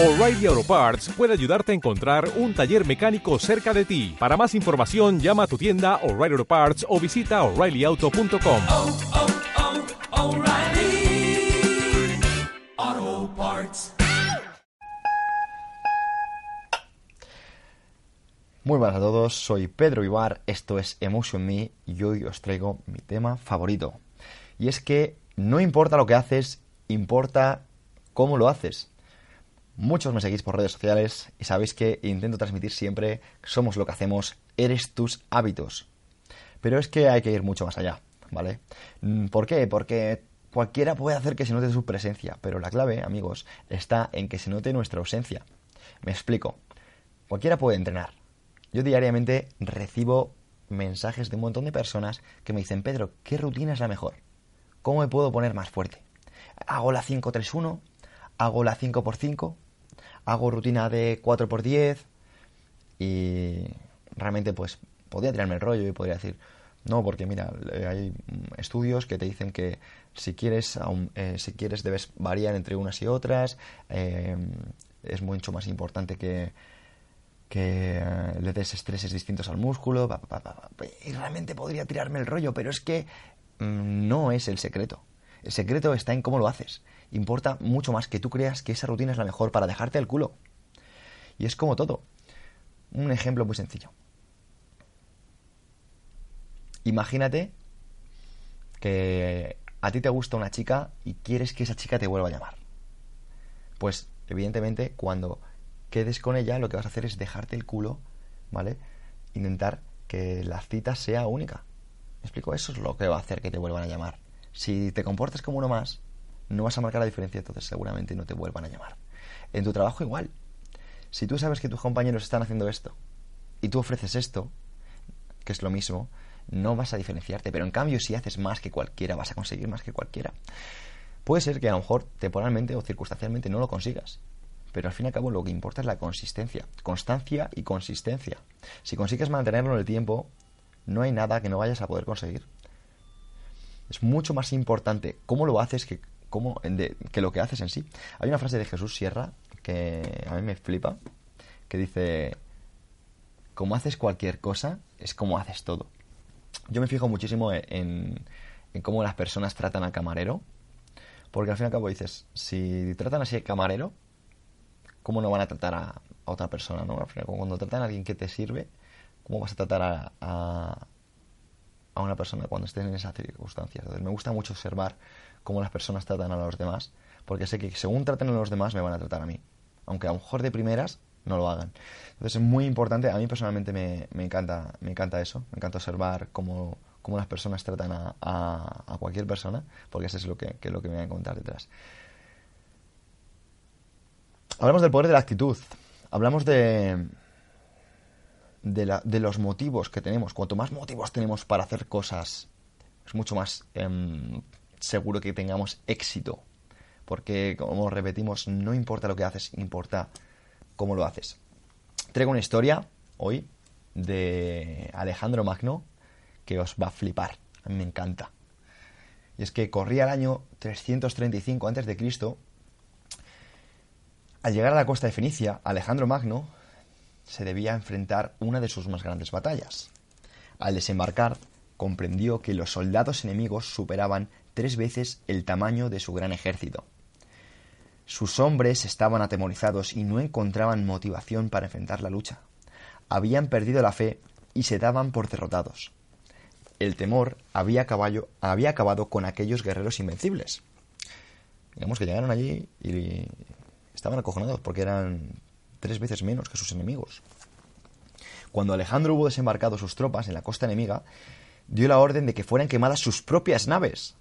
O'Reilly Auto Parts puede ayudarte a encontrar un taller mecánico cerca de ti. Para más información, llama a tu tienda O'Reilly Auto Parts o visita oreillyauto.com. oh, oh, O'Reilly Auto Parts. Muy buenas a todos, soy Pedro Ibar, esto es Emotion Me y hoy os traigo mi tema favorito. Y es que no importa lo que haces, importa cómo lo haces. Muchos me seguís por redes sociales y sabéis que intento transmitir siempre somos lo que hacemos, eres tus hábitos. Pero es que hay que ir mucho más allá, ¿vale? Mm, ¿Por qué? Porque cualquiera puede hacer que se note su presencia, pero la clave, amigos, está en que se note nuestra ausencia. Me explico. Cualquiera puede entrenar. Yo diariamente recibo mensajes de un montón de personas que me dicen, Pedro, ¿qué rutina es la mejor? ¿Cómo me puedo poner más fuerte? ¿Hago la 5-3-1? ¿Hago la 5x5? Hago rutina de 4x10 y realmente pues podría tirarme el rollo y podría decir no porque mira hay estudios que te dicen que si quieres eh, si quieres debes variar entre unas y otras eh, es mucho más importante que que eh, le des estreses distintos al músculo y realmente podría tirarme el rollo pero es que mm, no es el secreto el secreto está en cómo lo haces importa mucho más que tú creas que esa rutina es la mejor para dejarte el culo. Y es como todo. Un ejemplo muy sencillo. Imagínate que a ti te gusta una chica y quieres que esa chica te vuelva a llamar. Pues, evidentemente, cuando quedes con ella, lo que vas a hacer es dejarte el culo, ¿vale? Intentar que la cita sea única. ¿Me explico? Eso es lo que va a hacer que te vuelvan a llamar. Si te comportas como uno más, no vas a marcar la diferencia, entonces seguramente no te vuelvan a llamar. En tu trabajo igual. Si tú sabes que tus compañeros están haciendo esto y tú ofreces esto, que es lo mismo, no vas a diferenciarte. Pero en cambio, si haces más que cualquiera, vas a conseguir más que cualquiera. Puede ser que a lo mejor temporalmente o circunstancialmente no lo consigas. Pero al fin y al cabo lo que importa es la consistencia. Constancia y consistencia. Si consigues mantenerlo en el tiempo, no hay nada que no vayas a poder conseguir. Es mucho más importante cómo lo haces que cómo, que lo que haces en sí. Hay una frase de Jesús Sierra que a mí me flipa, que dice, como haces cualquier cosa, es como haces todo. Yo me fijo muchísimo en, en cómo las personas tratan al camarero, porque al fin y al cabo dices, si tratan así al camarero, ¿cómo no van a tratar a, otra persona? ¿no? Al final, cuando tratan a alguien que te sirve, ¿cómo vas a tratar a, a una persona cuando estés en esas circunstancias? Entonces, me gusta mucho observar cómo las personas tratan a los demás, porque sé que según traten a los demás me van a tratar a mí, aunque a lo mejor de primeras no lo hagan. Entonces es muy importante, a mí personalmente me, encanta, me encanta eso, me encanta observar cómo, cómo las personas tratan a, cualquier persona, porque eso es lo que, que, lo que me voy a encontrar detrás. Hablamos del poder de la actitud, hablamos de, de, los motivos que tenemos. Cuanto más motivos tenemos para hacer cosas, es mucho más eh, seguro que tengamos éxito. Porque, como repetimos, no importa lo que haces, importa cómo lo haces. Traigo una historia hoy de Alejandro Magno que os va a flipar. A mí me encanta. Y es que corría el año 335 a.C. Al llegar a la costa de Fenicia, Alejandro Magno se debía enfrentar una de sus más grandes batallas. Al desembarcar, comprendió que los soldados enemigos superaban tres veces el tamaño de su gran ejército. Sus hombres estaban atemorizados y no encontraban motivación para enfrentar la lucha. Habían perdido la fe y se daban por derrotados. El temor había, caballo, había acabado con aquellos guerreros invencibles. Digamos que llegaron allí y estaban acojonados porque eran tres veces menos que sus enemigos. Cuando Alejandro hubo desembarcado sus tropas en la costa enemiga, dio la orden de que fueran quemadas sus propias naves.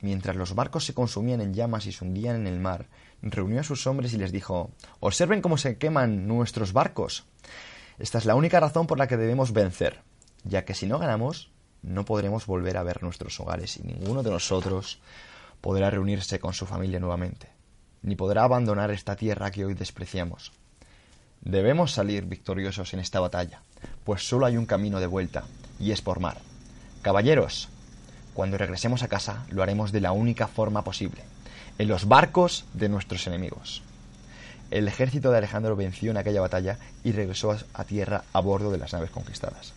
Mientras los barcos se consumían en llamas y se hundían en el mar, reunió a sus hombres y les dijo Observen cómo se queman nuestros barcos. Esta es la única razón por la que debemos vencer, ya que si no ganamos, no podremos volver a ver nuestros hogares y ninguno de nosotros podrá reunirse con su familia nuevamente, ni podrá abandonar esta tierra que hoy despreciamos. Debemos salir victoriosos en esta batalla, pues solo hay un camino de vuelta, y es por mar. Caballeros, cuando regresemos a casa lo haremos de la única forma posible, en los barcos de nuestros enemigos. el ejército de Alejandro venció en aquella batalla y regresó a- tierra a bordo de las naves conquistadas.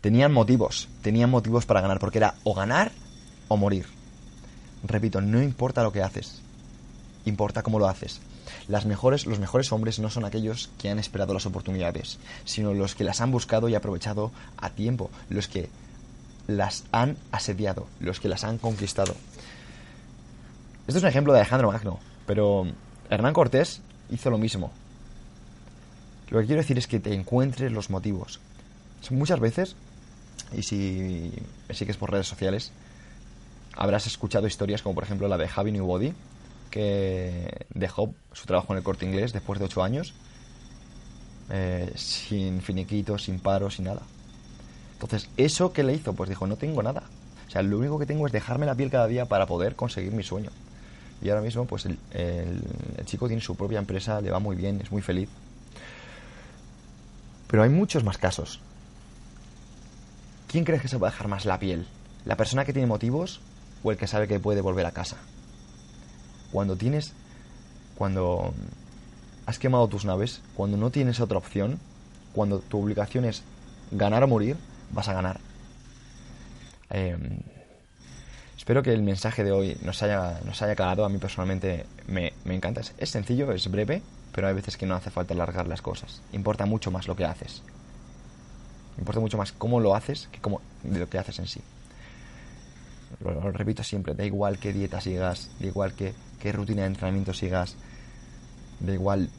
Tenían motivos, tenían motivos para ganar, porque era o ganar o morir. Repito, no importa lo que haces, importa cómo lo haces. Las mejores, los mejores hombres no son aquellos que han esperado las oportunidades, sino los que las han buscado y aprovechado a tiempo, los que las han asediado, los que las han conquistado. Esto es un ejemplo de Alejandro Magno, pero Hernán Cortés hizo lo mismo. Lo que quiero decir es que te encuentres los motivos. Muchas veces, y si me sigues por redes sociales, habrás escuchado historias como por ejemplo la de Javi Newbody, que dejó su trabajo en el corte inglés después de ocho años, eh, sin finiquito, sin paro, sin nada. Entonces, ¿eso qué le hizo? Pues dijo, no tengo nada. O sea, lo único que tengo es dejarme la piel cada día para poder conseguir mi sueño. Y ahora mismo, pues el, el- chico tiene su propia empresa, le va muy bien, es muy feliz. Pero hay muchos más casos. ¿Quién crees que se va a dejar más la piel? ¿La persona que tiene motivos o el que sabe que puede volver a casa? Cuando tienes. Cuando has quemado tus naves, cuando no tienes otra opción, cuando tu obligación es ganar o morir, vas a ganar. Eh, espero que el mensaje de hoy nos haya, nos haya calado. A mí personalmente me, me encanta. Es, es sencillo, es breve, pero hay veces que no hace falta alargar las cosas. Importa mucho más lo que haces. Importa mucho más cómo lo haces que cómo, de lo que haces en sí. Lo, lo repito siempre, da igual qué dieta sigas, da igual qué, qué rutina de entrenamiento sigas, da igual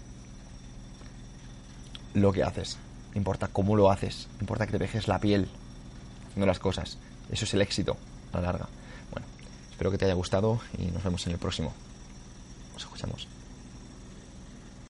lo que haces. Importa cómo lo haces, importa que te dejes la piel haciendo las cosas. Eso es el éxito a la larga. Bueno, espero que te haya gustado y nos vemos en el próximo. Nos escuchamos.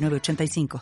906985.